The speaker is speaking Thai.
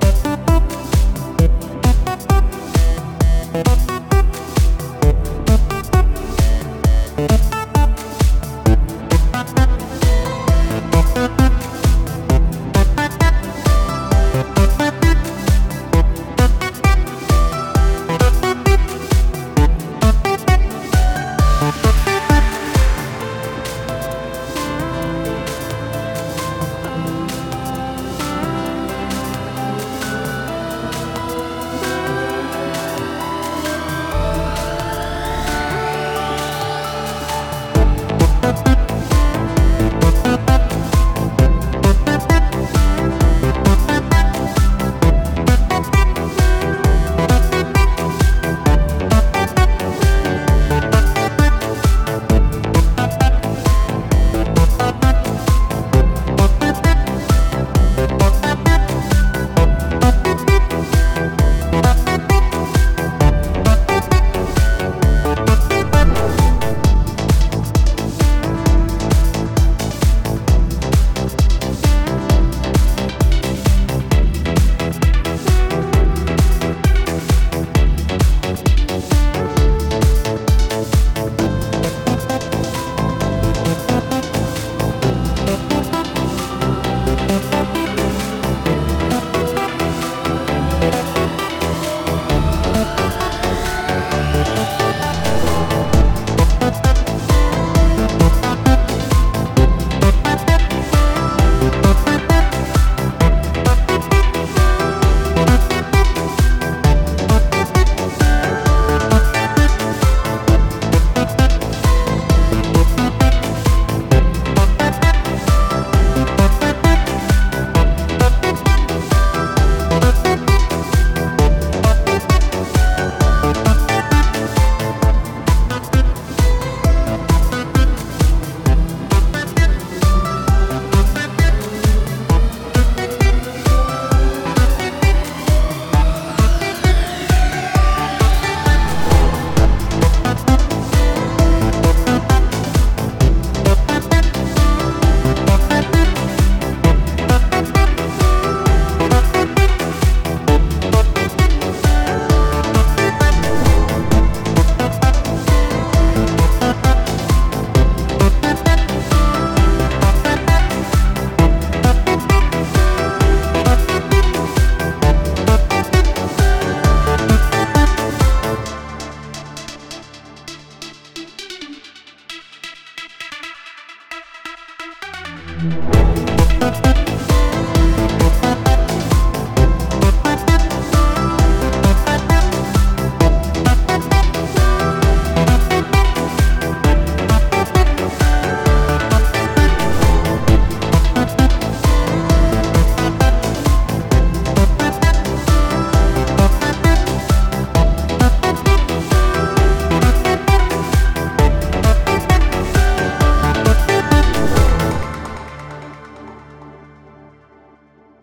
Bye. Thank